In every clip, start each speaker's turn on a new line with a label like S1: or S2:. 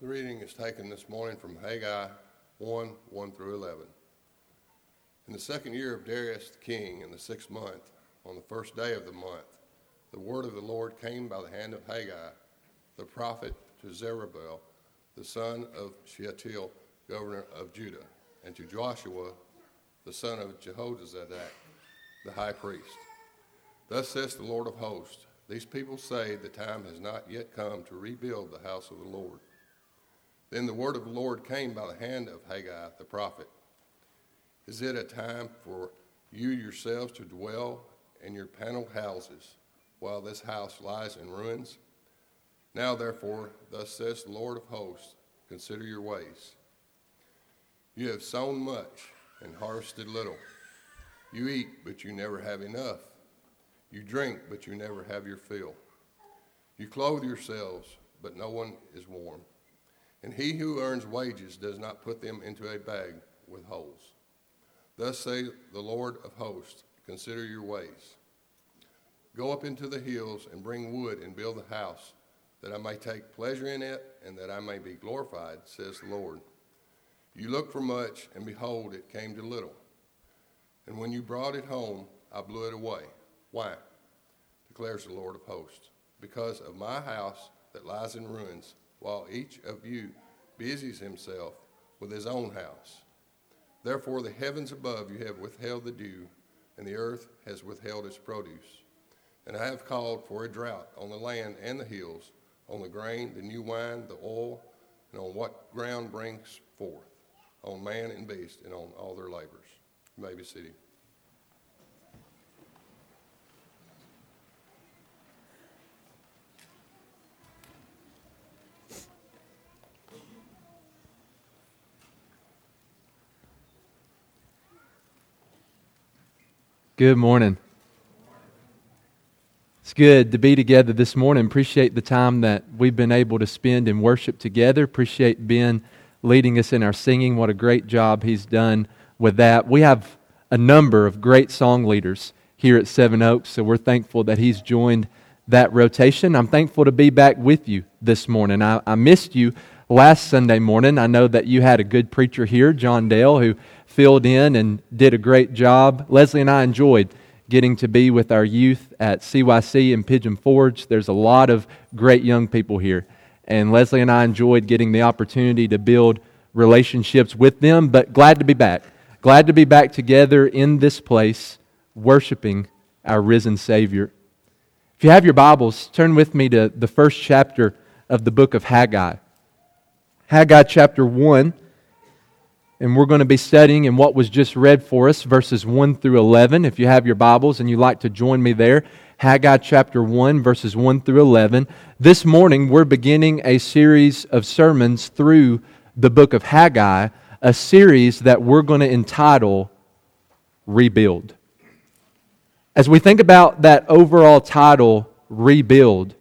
S1: The reading is taken this morning from Haggai 1 1 through 11. In the second year of Darius the king, in the sixth month, on the first day of the month, the word of the Lord came by the hand of Haggai, the prophet, to Zerubbabel, the son of Shealtiel, governor of Judah, and to Joshua, the son of Jehozadak, the high priest. Thus says the Lord of hosts These people say the time has not yet come to rebuild the house of the Lord. Then the word of the Lord came by the hand of Haggai the prophet. Is it a time for you yourselves to dwell in your paneled houses while this house lies in ruins? Now, therefore, thus says the Lord of hosts consider your ways. You have sown much and harvested little. You eat, but you never have enough. You drink, but you never have your fill. You clothe yourselves, but no one is warm. And he who earns wages does not put them into a bag with holes. Thus say the Lord of hosts Consider your ways. Go up into the hills and bring wood and build a house, that I may take pleasure in it and that I may be glorified, says the Lord. You looked for much, and behold, it came to little. And when you brought it home, I blew it away. Why? declares the Lord of hosts. Because of my house that lies in ruins while each of you busies himself with his own house. Therefore, the heavens above you have withheld the dew, and the earth has withheld its produce. And I have called for a drought on the land and the hills, on the grain, the new wine, the oil, and on what ground brings forth, on man and beast, and on all their labors. You may be.
S2: Good morning. It's good to be together this morning. Appreciate the time that we've been able to spend in worship together. Appreciate Ben leading us in our singing. What a great job he's done with that. We have a number of great song leaders here at Seven Oaks, so we're thankful that he's joined that rotation. I'm thankful to be back with you this morning. I, I missed you last Sunday morning. I know that you had a good preacher here, John Dale, who filled in and did a great job. Leslie and I enjoyed getting to be with our youth at CYC in Pigeon Forge. There's a lot of great young people here. And Leslie and I enjoyed getting the opportunity to build relationships with them, but glad to be back. Glad to be back together in this place, worshiping our risen Savior. If you have your Bibles, turn with me to the first chapter of the book of Haggai. Haggai chapter 1 and we're going to be studying in what was just read for us, verses 1 through 11. If you have your Bibles and you'd like to join me there, Haggai chapter 1, verses 1 through 11. This morning, we're beginning a series of sermons through the book of Haggai, a series that we're going to entitle Rebuild. As we think about that overall title, Rebuild,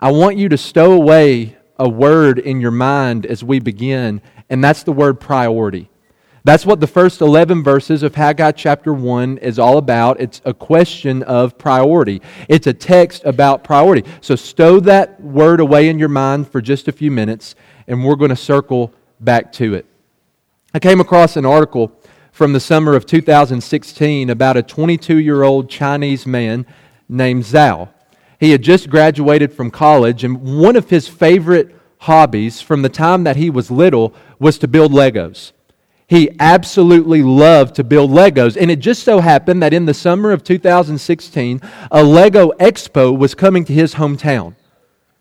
S2: I want you to stow away a word in your mind as we begin and that's the word priority. That's what the first 11 verses of Haggai chapter 1 is all about. It's a question of priority. It's a text about priority. So stow that word away in your mind for just a few minutes, and we're going to circle back to it. I came across an article from the summer of 2016 about a 22 year old Chinese man named Zhao. He had just graduated from college, and one of his favorite hobbies from the time that he was little was to build Legos. He absolutely loved to build Legos. And it just so happened that in the summer of 2016, a Lego Expo was coming to his hometown.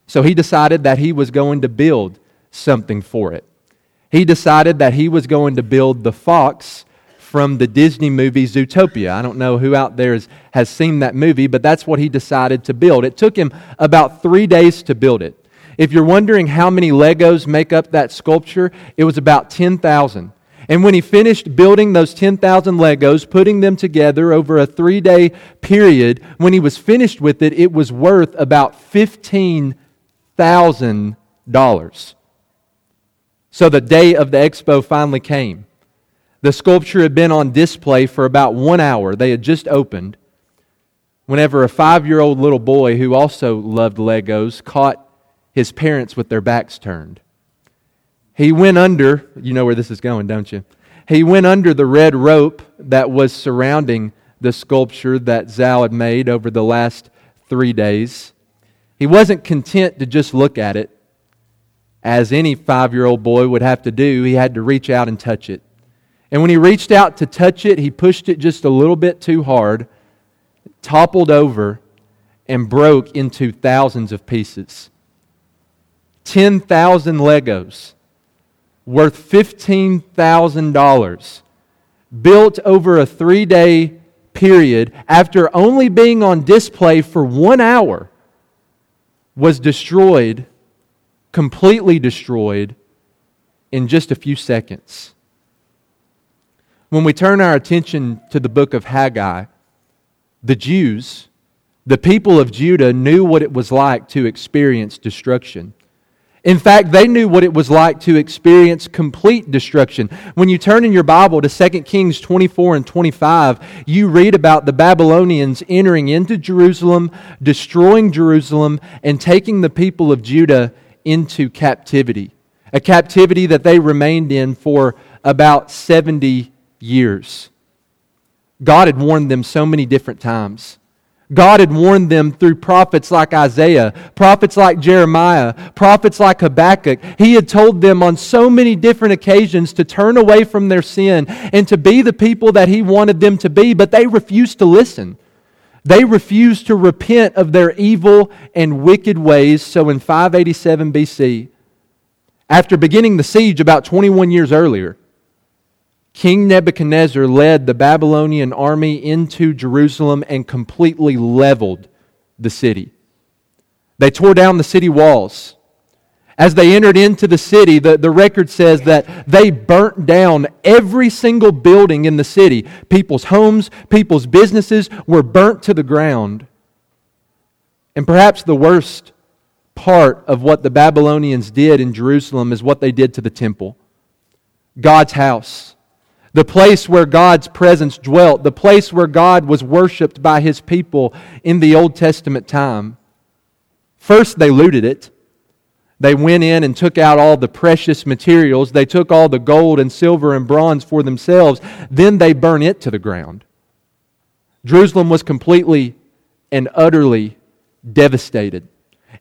S2: So he decided that he was going to build something for it. He decided that he was going to build the fox from the Disney movie Zootopia. I don't know who out there has, has seen that movie, but that's what he decided to build. It took him about three days to build it. If you're wondering how many Legos make up that sculpture, it was about 10,000. And when he finished building those 10,000 Legos, putting them together over a three day period, when he was finished with it, it was worth about $15,000. So the day of the expo finally came. The sculpture had been on display for about one hour. They had just opened. Whenever a five year old little boy who also loved Legos caught his parents with their backs turned. He went under, you know where this is going, don't you? He went under the red rope that was surrounding the sculpture that Zhao had made over the last three days. He wasn't content to just look at it, as any five year old boy would have to do. He had to reach out and touch it. And when he reached out to touch it, he pushed it just a little bit too hard, toppled over, and broke into thousands of pieces. 10,000 Legos worth $15,000 built over a three day period after only being on display for one hour was destroyed, completely destroyed, in just a few seconds. When we turn our attention to the book of Haggai, the Jews, the people of Judah, knew what it was like to experience destruction. In fact, they knew what it was like to experience complete destruction. When you turn in your Bible to 2 Kings 24 and 25, you read about the Babylonians entering into Jerusalem, destroying Jerusalem, and taking the people of Judah into captivity. A captivity that they remained in for about 70 years. God had warned them so many different times. God had warned them through prophets like Isaiah, prophets like Jeremiah, prophets like Habakkuk. He had told them on so many different occasions to turn away from their sin and to be the people that He wanted them to be, but they refused to listen. They refused to repent of their evil and wicked ways. So in 587 BC, after beginning the siege about 21 years earlier, King Nebuchadnezzar led the Babylonian army into Jerusalem and completely leveled the city. They tore down the city walls. As they entered into the city, the, the record says that they burnt down every single building in the city. People's homes, people's businesses were burnt to the ground. And perhaps the worst part of what the Babylonians did in Jerusalem is what they did to the temple God's house the place where God's presence dwelt, the place where God was worshiped by his people in the Old Testament time. First, they looted it. They went in and took out all the precious materials. They took all the gold and silver and bronze for themselves. Then they burn it to the ground. Jerusalem was completely and utterly devastated.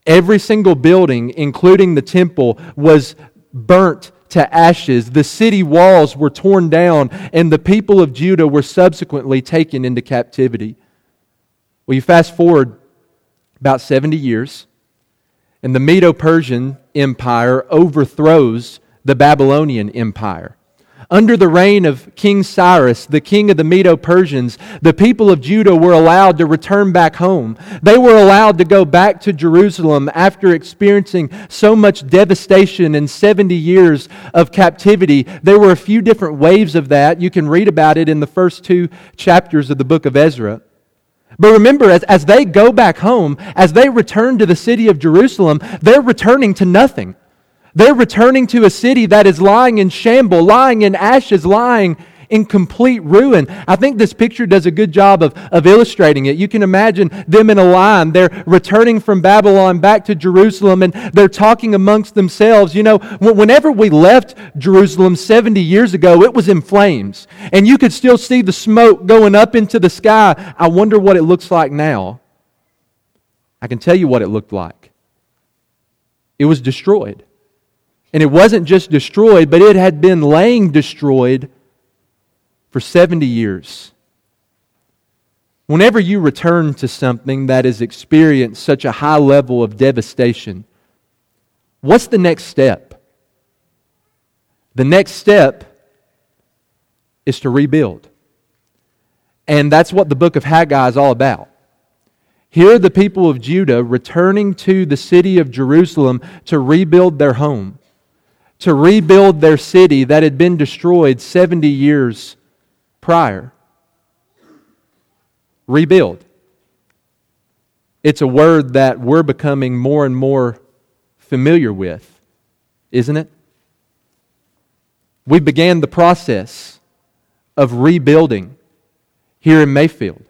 S2: Every single building, including the temple, was burnt to ashes. The city walls were torn down, and the people of Judah were subsequently taken into captivity. Well, you fast forward about 70 years, and the Medo Persian Empire overthrows the Babylonian Empire. Under the reign of King Cyrus, the king of the Medo Persians, the people of Judah were allowed to return back home. They were allowed to go back to Jerusalem after experiencing so much devastation and 70 years of captivity. There were a few different waves of that. You can read about it in the first two chapters of the book of Ezra. But remember, as, as they go back home, as they return to the city of Jerusalem, they're returning to nothing. They're returning to a city that is lying in shamble, lying in ashes, lying in complete ruin. I think this picture does a good job of, of illustrating it. You can imagine them in a line. They're returning from Babylon back to Jerusalem and they're talking amongst themselves. You know, whenever we left Jerusalem 70 years ago, it was in flames. And you could still see the smoke going up into the sky. I wonder what it looks like now. I can tell you what it looked like. It was destroyed. And it wasn't just destroyed, but it had been laying destroyed for 70 years. Whenever you return to something that has experienced such a high level of devastation, what's the next step? The next step is to rebuild. And that's what the book of Haggai is all about. Here are the people of Judah returning to the city of Jerusalem to rebuild their home to rebuild their city that had been destroyed 70 years prior. Rebuild. It's a word that we're becoming more and more familiar with, isn't it? We began the process of rebuilding here in Mayfield.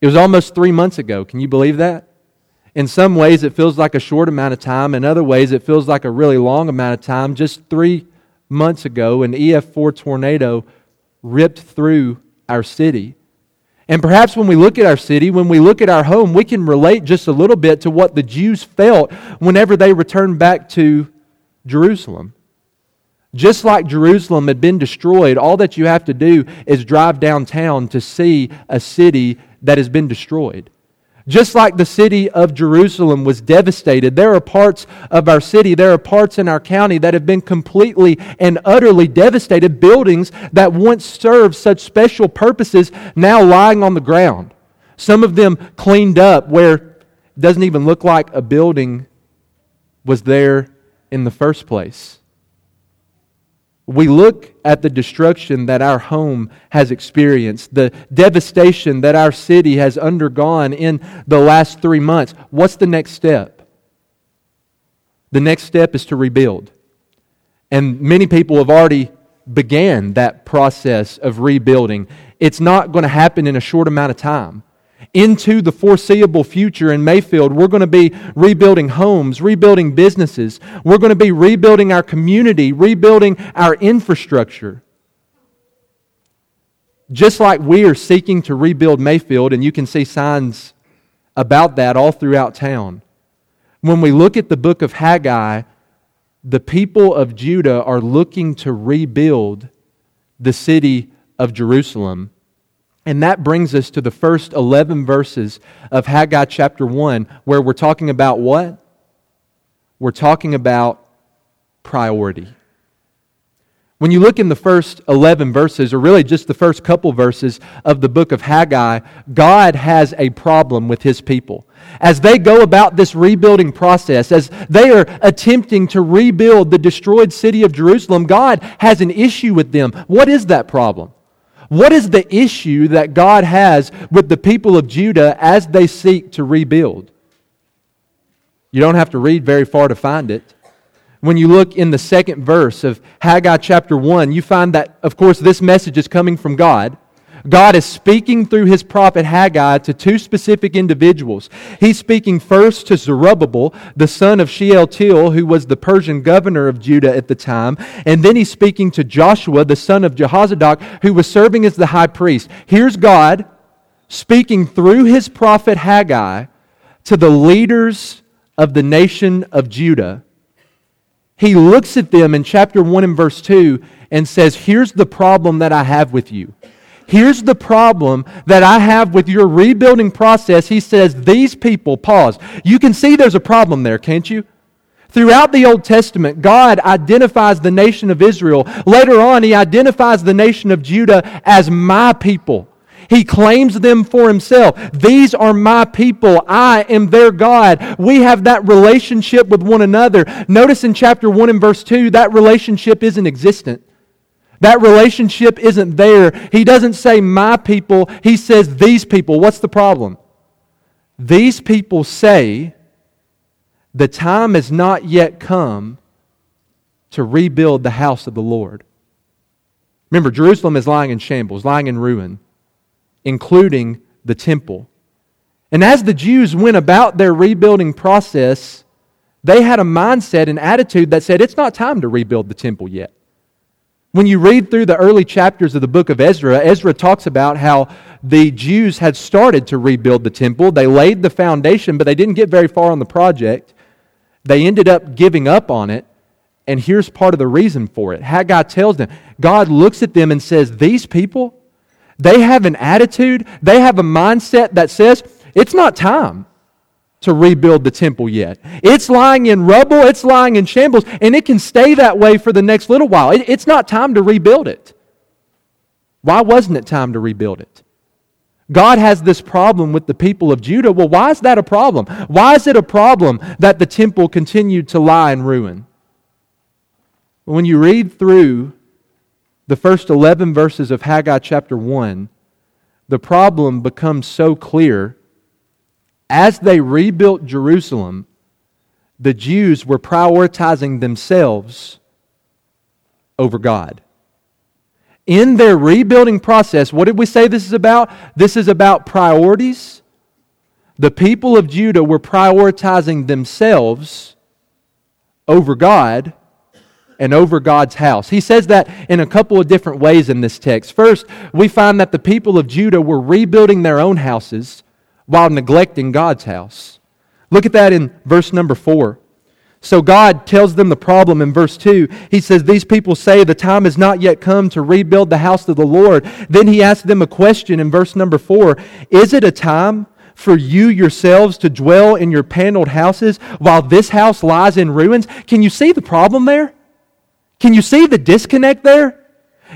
S2: It was almost three months ago. Can you believe that? In some ways, it feels like a short amount of time. In other ways, it feels like a really long amount of time. Just three months ago, an EF4 tornado ripped through our city. And perhaps when we look at our city, when we look at our home, we can relate just a little bit to what the Jews felt whenever they returned back to Jerusalem. Just like Jerusalem had been destroyed, all that you have to do is drive downtown to see a city that has been destroyed. Just like the city of Jerusalem was devastated, there are parts of our city, there are parts in our county that have been completely and utterly devastated. Buildings that once served such special purposes now lying on the ground. Some of them cleaned up where it doesn't even look like a building was there in the first place we look at the destruction that our home has experienced, the devastation that our city has undergone in the last three months, what's the next step? The next step is to rebuild. And many people have already began that process of rebuilding. It's not going to happen in a short amount of time into the foreseeable future in Mayfield, we're going to be rebuilding homes, rebuilding businesses. We're going to be rebuilding our community, rebuilding our infrastructure. Just like we are seeking to rebuild Mayfield, and you can see signs about that all throughout town. When we look at the book of Haggai, the people of Judah are looking to rebuild the city of Jerusalem. And that brings us to the first 11 verses of Haggai chapter 1, where we're talking about what? We're talking about priority. When you look in the first 11 verses, or really just the first couple verses of the book of Haggai, God has a problem with his people. As they go about this rebuilding process, as they are attempting to rebuild the destroyed city of Jerusalem, God has an issue with them. What is that problem? What is the issue that God has with the people of Judah as they seek to rebuild? You don't have to read very far to find it. When you look in the second verse of Haggai chapter 1, you find that, of course, this message is coming from God. God is speaking through his prophet Haggai to two specific individuals. He's speaking first to Zerubbabel, the son of Shealtiel, who was the Persian governor of Judah at the time, and then he's speaking to Joshua, the son of Jehozadak, who was serving as the high priest. Here's God speaking through his prophet Haggai to the leaders of the nation of Judah. He looks at them in chapter 1 and verse 2 and says, Here's the problem that I have with you. Here's the problem that I have with your rebuilding process. He says, These people, pause. You can see there's a problem there, can't you? Throughout the Old Testament, God identifies the nation of Israel. Later on, He identifies the nation of Judah as my people. He claims them for himself. These are my people. I am their God. We have that relationship with one another. Notice in chapter 1 and verse 2, that relationship isn't existent. That relationship isn't there. He doesn't say my people, he says these people. What's the problem? These people say the time has not yet come to rebuild the house of the Lord. Remember, Jerusalem is lying in shambles, lying in ruin, including the temple. And as the Jews went about their rebuilding process, they had a mindset and attitude that said, it's not time to rebuild the temple yet. When you read through the early chapters of the book of Ezra, Ezra talks about how the Jews had started to rebuild the temple. They laid the foundation, but they didn't get very far on the project. They ended up giving up on it. And here's part of the reason for it. Haggai tells them, God looks at them and says, These people, they have an attitude, they have a mindset that says, It's not time to rebuild the temple yet. It's lying in rubble, it's lying in shambles, and it can stay that way for the next little while. It, it's not time to rebuild it. Why wasn't it time to rebuild it? God has this problem with the people of Judah. Well, why is that a problem? Why is it a problem that the temple continued to lie in ruin? When you read through the first 11 verses of Haggai chapter 1, the problem becomes so clear as they rebuilt Jerusalem, the Jews were prioritizing themselves over God. In their rebuilding process, what did we say this is about? This is about priorities. The people of Judah were prioritizing themselves over God and over God's house. He says that in a couple of different ways in this text. First, we find that the people of Judah were rebuilding their own houses while neglecting God's house. Look at that in verse number 4. So God tells them the problem in verse 2. He says, These people say the time has not yet come to rebuild the house of the Lord. Then he asks them a question in verse number 4 Is it a time for you yourselves to dwell in your paneled houses while this house lies in ruins? Can you see the problem there? Can you see the disconnect there?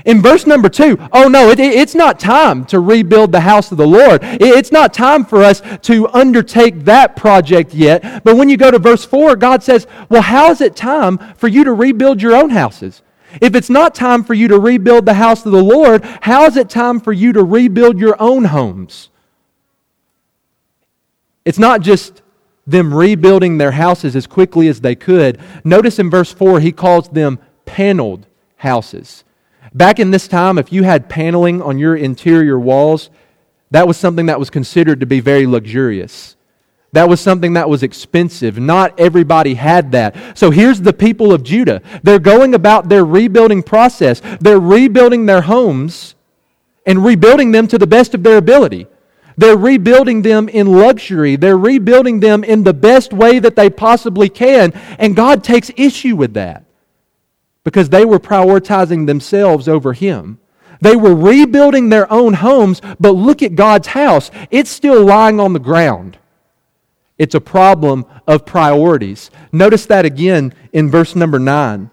S2: In verse number two, oh no, it, it's not time to rebuild the house of the Lord. It, it's not time for us to undertake that project yet. But when you go to verse four, God says, well, how is it time for you to rebuild your own houses? If it's not time for you to rebuild the house of the Lord, how is it time for you to rebuild your own homes? It's not just them rebuilding their houses as quickly as they could. Notice in verse 4, he calls them paneled houses. Back in this time, if you had paneling on your interior walls, that was something that was considered to be very luxurious. That was something that was expensive. Not everybody had that. So here's the people of Judah. They're going about their rebuilding process. They're rebuilding their homes and rebuilding them to the best of their ability. They're rebuilding them in luxury. They're rebuilding them in the best way that they possibly can. And God takes issue with that because they were prioritizing themselves over Him. They were rebuilding their own homes, but look at God's house. It's still lying on the ground. It's a problem of priorities. Notice that again in verse number 9.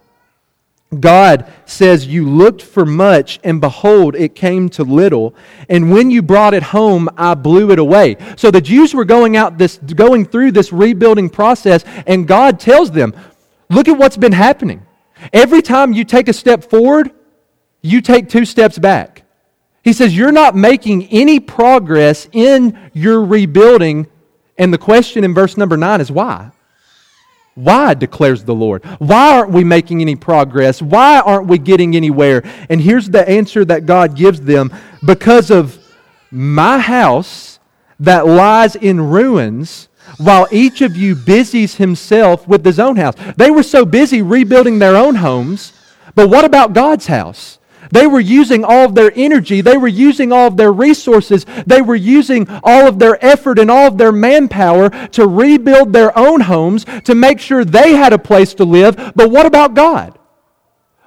S2: God says, You looked for much, and behold, it came to little. And when you brought it home, I blew it away. So the Jews were going out this going through this rebuilding process, and God tells them, Look at what's been happening. Every time you take a step forward, you take two steps back. He says, You're not making any progress in your rebuilding. And the question in verse number nine is why? Why, declares the Lord? Why aren't we making any progress? Why aren't we getting anywhere? And here's the answer that God gives them because of my house that lies in ruins while each of you busies himself with his own house. They were so busy rebuilding their own homes, but what about God's house? They were using all of their energy. They were using all of their resources. They were using all of their effort and all of their manpower to rebuild their own homes to make sure they had a place to live. But what about God?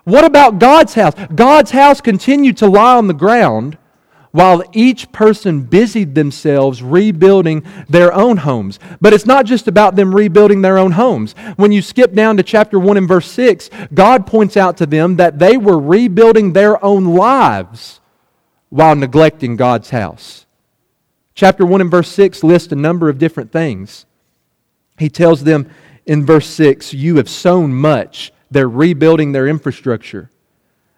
S2: What about God's house? God's house continued to lie on the ground while each person busied themselves rebuilding their own homes. But it's not just about them rebuilding their own homes. When you skip down to chapter 1 and verse 6, God points out to them that they were rebuilding their own lives while neglecting God's house. Chapter 1 and verse 6 lists a number of different things. He tells them in verse 6 You have sown much. They're rebuilding their infrastructure,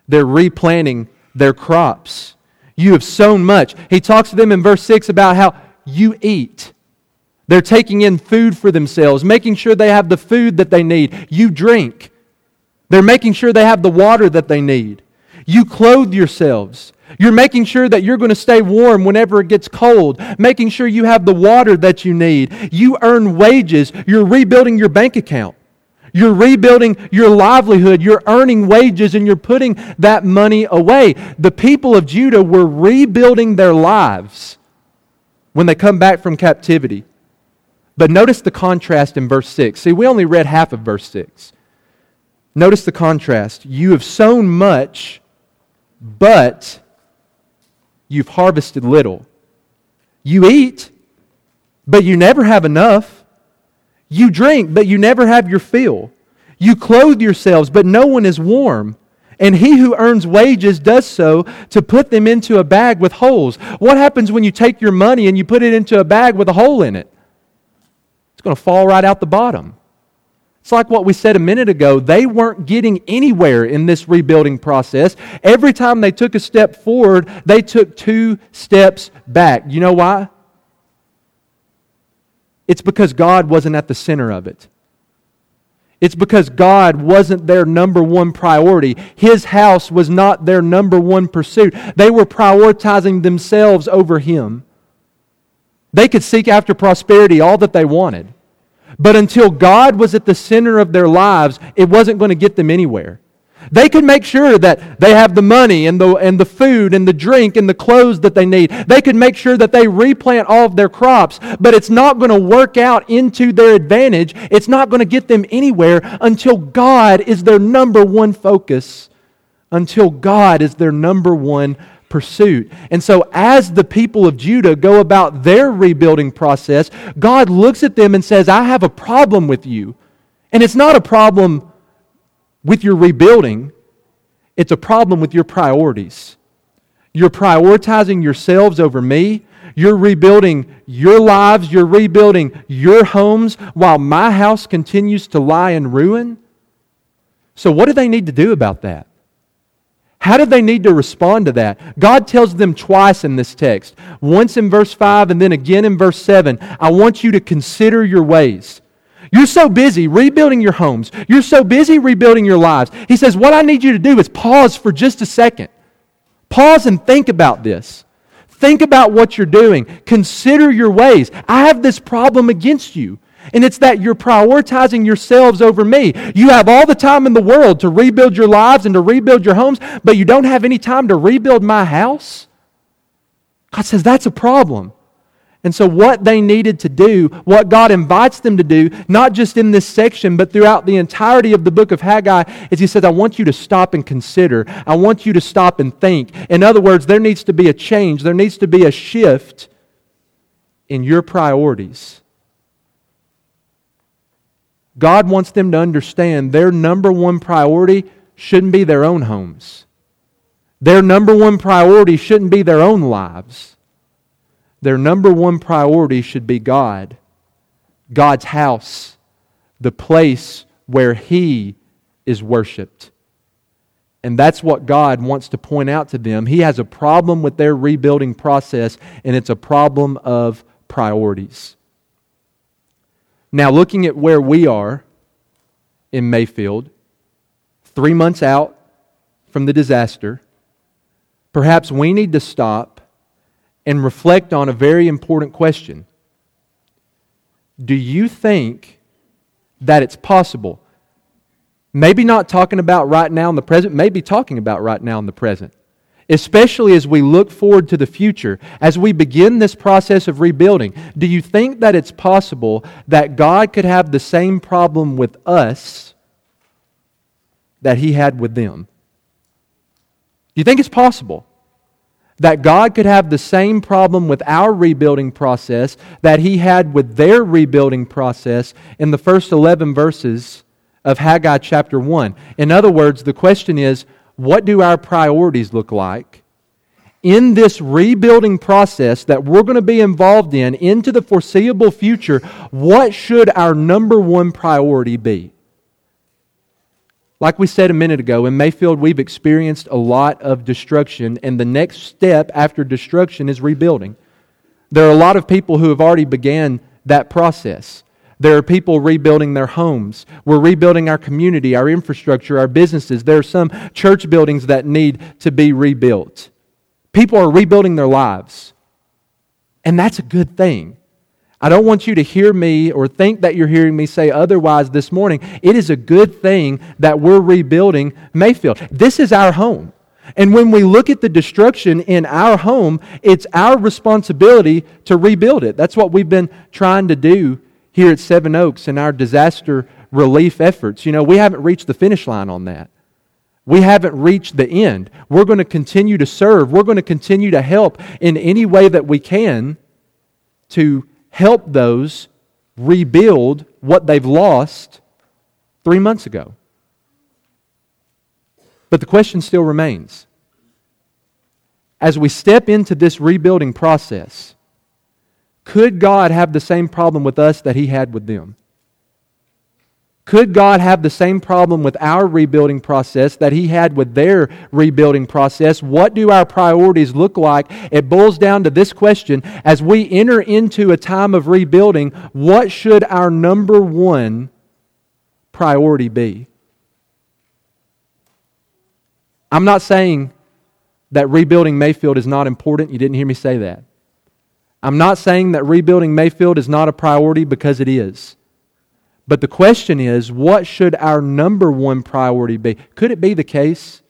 S2: they're replanting their crops. You have sown much. He talks to them in verse 6 about how you eat. They're taking in food for themselves, making sure they have the food that they need. You drink. They're making sure they have the water that they need. You clothe yourselves. You're making sure that you're going to stay warm whenever it gets cold, making sure you have the water that you need. You earn wages. You're rebuilding your bank account. You're rebuilding your livelihood. You're earning wages and you're putting that money away. The people of Judah were rebuilding their lives when they come back from captivity. But notice the contrast in verse 6. See, we only read half of verse 6. Notice the contrast. You have sown much, but you've harvested little. You eat, but you never have enough. You drink, but you never have your fill. You clothe yourselves, but no one is warm. And he who earns wages does so to put them into a bag with holes. What happens when you take your money and you put it into a bag with a hole in it? It's going to fall right out the bottom. It's like what we said a minute ago. They weren't getting anywhere in this rebuilding process. Every time they took a step forward, they took two steps back. You know why? It's because God wasn't at the center of it. It's because God wasn't their number one priority. His house was not their number one pursuit. They were prioritizing themselves over Him. They could seek after prosperity all that they wanted. But until God was at the center of their lives, it wasn't going to get them anywhere. They could make sure that they have the money and the, and the food and the drink and the clothes that they need. They could make sure that they replant all of their crops, but it's not going to work out into their advantage. It's not going to get them anywhere until God is their number one focus, until God is their number one pursuit. And so, as the people of Judah go about their rebuilding process, God looks at them and says, I have a problem with you. And it's not a problem with your rebuilding, it's a problem with your priorities. You're prioritizing yourselves over me. You're rebuilding your lives. You're rebuilding your homes while my house continues to lie in ruin. So, what do they need to do about that? How do they need to respond to that? God tells them twice in this text once in verse 5 and then again in verse 7. I want you to consider your ways. You're so busy rebuilding your homes. You're so busy rebuilding your lives. He says, What I need you to do is pause for just a second. Pause and think about this. Think about what you're doing. Consider your ways. I have this problem against you. And it's that you're prioritizing yourselves over me. You have all the time in the world to rebuild your lives and to rebuild your homes, but you don't have any time to rebuild my house? God says that's a problem. And so, what they needed to do, what God invites them to do, not just in this section, but throughout the entirety of the book of Haggai, is He says, I want you to stop and consider. I want you to stop and think. In other words, there needs to be a change, there needs to be a shift in your priorities. God wants them to understand their number one priority shouldn't be their own homes. Their number one priority shouldn't be their own lives. Their number one priority should be God, God's house, the place where He is worshiped. And that's what God wants to point out to them. He has a problem with their rebuilding process, and it's a problem of priorities. Now, looking at where we are in Mayfield, three months out from the disaster, perhaps we need to stop and reflect on a very important question. Do you think that it's possible? Maybe not talking about right now in the present, maybe talking about right now in the present. Especially as we look forward to the future, as we begin this process of rebuilding, do you think that it's possible that God could have the same problem with us that He had with them? Do you think it's possible? That God could have the same problem with our rebuilding process that He had with their rebuilding process in the first 11 verses of Haggai chapter 1. In other words, the question is what do our priorities look like? In this rebuilding process that we're going to be involved in into the foreseeable future, what should our number one priority be? Like we said a minute ago, in Mayfield, we've experienced a lot of destruction, and the next step after destruction is rebuilding. There are a lot of people who have already began that process. There are people rebuilding their homes. We're rebuilding our community, our infrastructure, our businesses. There are some church buildings that need to be rebuilt. People are rebuilding their lives. And that's a good thing. I don't want you to hear me or think that you're hearing me say otherwise this morning. It is a good thing that we're rebuilding Mayfield. This is our home. And when we look at the destruction in our home, it's our responsibility to rebuild it. That's what we've been trying to do here at Seven Oaks in our disaster relief efforts. You know, we haven't reached the finish line on that. We haven't reached the end. We're going to continue to serve. We're going to continue to help in any way that we can to help those rebuild what they've lost three months ago. But the question still remains as we step into this rebuilding process, could God have the same problem with us that He had with them? Could God have the same problem with our rebuilding process that He had with their rebuilding process? What do our priorities look like? It boils down to this question as we enter into a time of rebuilding, what should our number one priority be? I'm not saying that rebuilding Mayfield is not important. You didn't hear me say that. I'm not saying that rebuilding Mayfield is not a priority because it is. But the question is, what should our number one priority be? Could it be the case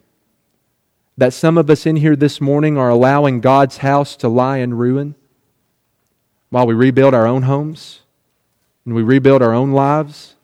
S2: that some of us in here this morning are allowing God's house to lie in ruin while we rebuild our own homes and we rebuild our own lives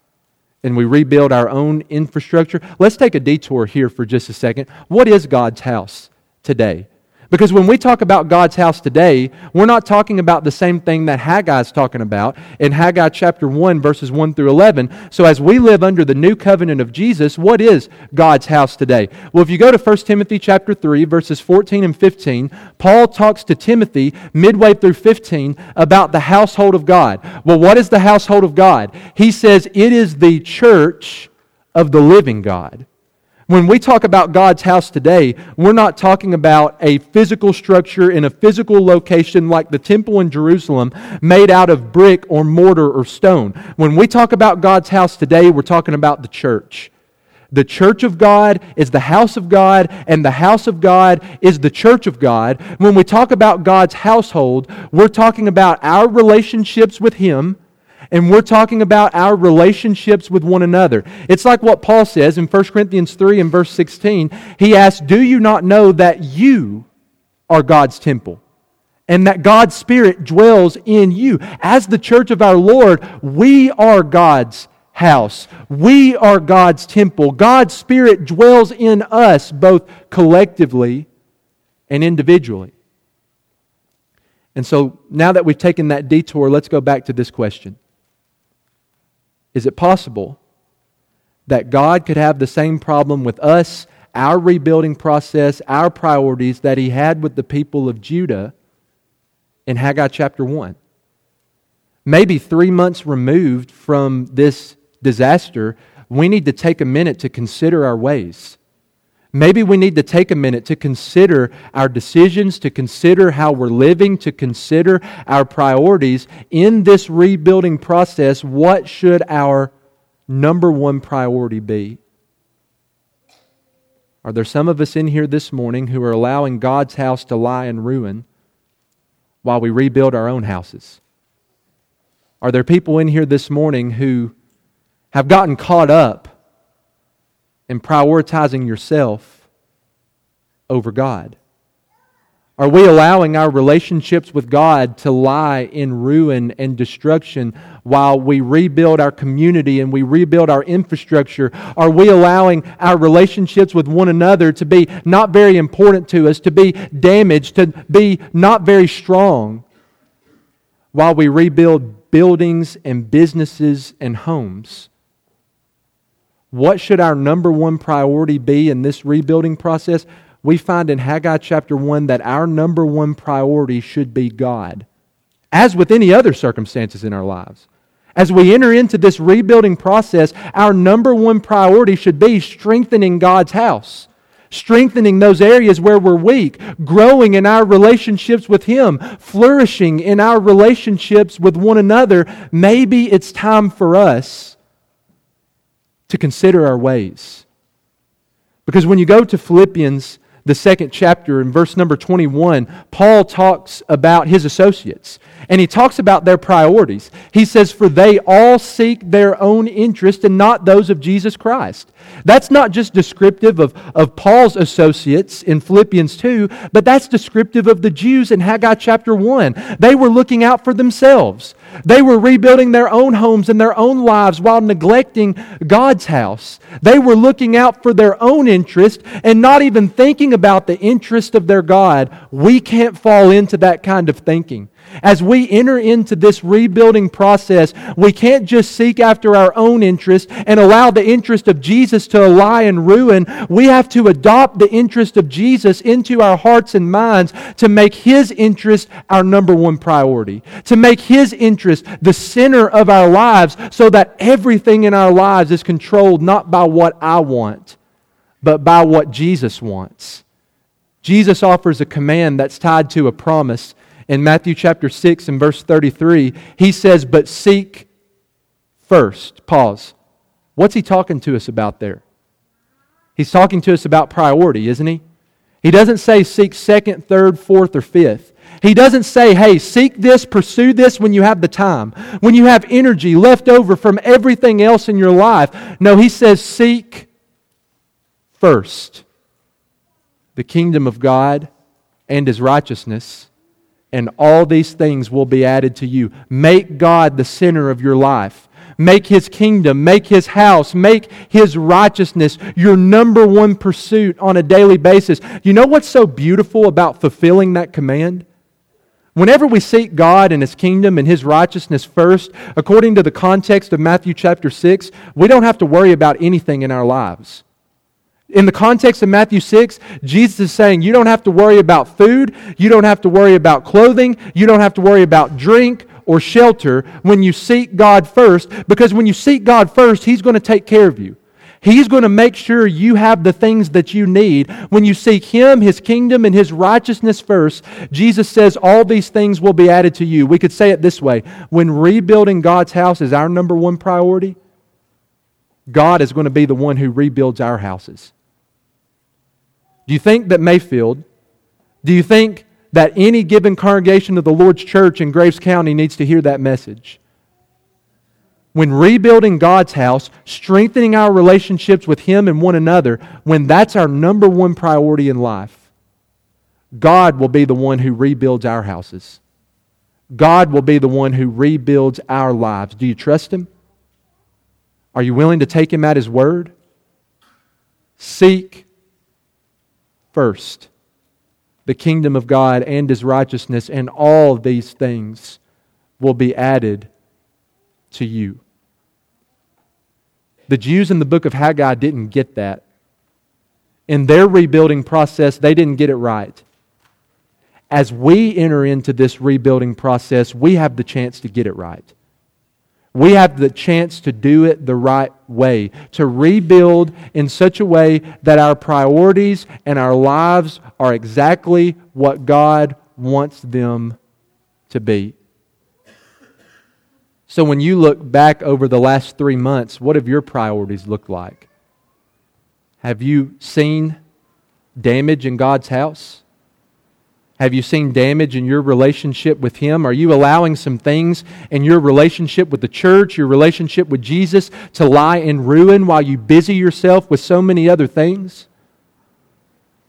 S2: and we rebuild our own infrastructure? Let's take a detour here for just a second. What is God's house today? Because when we talk about God's house today, we're not talking about the same thing that Haggai is talking about in Haggai chapter 1, verses 1 through 11. So, as we live under the new covenant of Jesus, what is God's house today? Well, if you go to 1 Timothy chapter 3, verses 14 and 15, Paul talks to Timothy midway through 15 about the household of God. Well, what is the household of God? He says it is the church of the living God. When we talk about God's house today, we're not talking about a physical structure in a physical location like the temple in Jerusalem made out of brick or mortar or stone. When we talk about God's house today, we're talking about the church. The church of God is the house of God, and the house of God is the church of God. When we talk about God's household, we're talking about our relationships with Him and we're talking about our relationships with one another. It's like what Paul says in 1 Corinthians 3 and verse 16. He asks, Do you not know that you are God's temple? And that God's Spirit dwells in you. As the church of our Lord, we are God's house. We are God's temple. God's Spirit dwells in us both collectively and individually. And so now that we've taken that detour, let's go back to this question is it possible that God could have the same problem with us, our rebuilding process, our priorities that He had with the people of Judah in Haggai chapter 1? Maybe three months removed from this disaster, we need to take a minute to consider our ways. Maybe we need to take a minute to consider our decisions, to consider how we're living, to consider our priorities. In this rebuilding process, what should our number one priority be? Are there some of us in here this morning who are allowing God's house to lie in ruin while we rebuild our own houses? Are there people in here this morning who have gotten caught up and prioritizing yourself over God? Are we allowing our relationships with God to lie in ruin and destruction while we rebuild our community and we rebuild our infrastructure? Are we allowing our relationships with one another to be not very important to us, to be damaged, to be not very strong while we rebuild buildings and businesses and homes? What should our number one priority be in this rebuilding process? We find in Haggai chapter 1 that our number one priority should be God, as with any other circumstances in our lives. As we enter into this rebuilding process, our number one priority should be strengthening God's house, strengthening those areas where we're weak, growing in our relationships with Him, flourishing in our relationships with one another. Maybe it's time for us to consider our ways. Because when you go to Philippians, the second chapter, in verse number 21, Paul talks about his associates and he talks about their priorities. He says, For they all seek their own interest and not those of Jesus Christ. That's not just descriptive of, of Paul's associates in Philippians 2, but that's descriptive of the Jews in Haggai chapter 1. They were looking out for themselves. They were rebuilding their own homes and their own lives while neglecting God's house. They were looking out for their own interest and not even thinking about the interest of their God. We can't fall into that kind of thinking. As we enter into this rebuilding process, we can't just seek after our own interest and allow the interest of Jesus to lie and ruin. We have to adopt the interest of Jesus into our hearts and minds to make His interest our number one priority, to make His interest the center of our lives so that everything in our lives is controlled not by what I want, but by what Jesus wants. Jesus offers a command that's tied to a promise in Matthew chapter 6 and verse 33, he says, But seek first. Pause. What's he talking to us about there? He's talking to us about priority, isn't he? He doesn't say seek second, third, fourth, or fifth. He doesn't say, hey, seek this, pursue this when you have the time, when you have energy left over from everything else in your life. No, he says, seek first the kingdom of God and his righteousness, and all these things will be added to you. Make God the center of your life. Make his kingdom, make his house, make his righteousness your number one pursuit on a daily basis. You know what's so beautiful about fulfilling that command? Whenever we seek God and His kingdom and His righteousness first, according to the context of Matthew chapter 6, we don't have to worry about anything in our lives. In the context of Matthew 6, Jesus is saying you don't have to worry about food, you don't have to worry about clothing, you don't have to worry about drink or shelter when you seek God first, because when you seek God first, He's going to take care of you. He's going to make sure you have the things that you need. When you seek Him, His kingdom, and His righteousness first, Jesus says all these things will be added to you. We could say it this way when rebuilding God's house is our number one priority, God is going to be the one who rebuilds our houses. Do you think that Mayfield, do you think that any given congregation of the Lord's church in Graves County needs to hear that message? when rebuilding God's house, strengthening our relationships with Him and one another, when that's our number one priority in life, God will be the one who rebuilds our houses. God will be the one who rebuilds our lives. Do you trust Him? Are you willing to take Him at His word? Seek first the kingdom of God and His righteousness, and all these things will be added to you. The Jews in the book of Haggai didn't get that. In their rebuilding process, they didn't get it right. As we enter into this rebuilding process, we have the chance to get it right. We have the chance to do it the right way, to rebuild in such a way that our priorities and our lives are exactly what God wants them to be. So when you look back over the last three months, what have your priorities looked like? Have you seen damage in God's house? Have you seen damage in your relationship with Him? Are you allowing some things in your relationship with the church, your relationship with Jesus, to lie in ruin while you busy yourself with so many other things?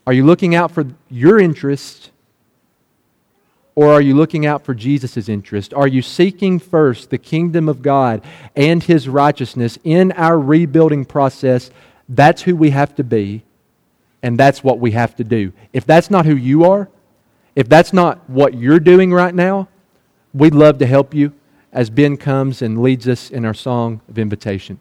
S2: Are you looking out for your interests or are you looking out for Jesus' interest? Are you seeking first the kingdom of God and his righteousness in our rebuilding process? That's who we have to be, and that's what we have to do. If that's not who you are, if that's not what you're doing right now, we'd love to help you as Ben comes and leads us in our song of invitation.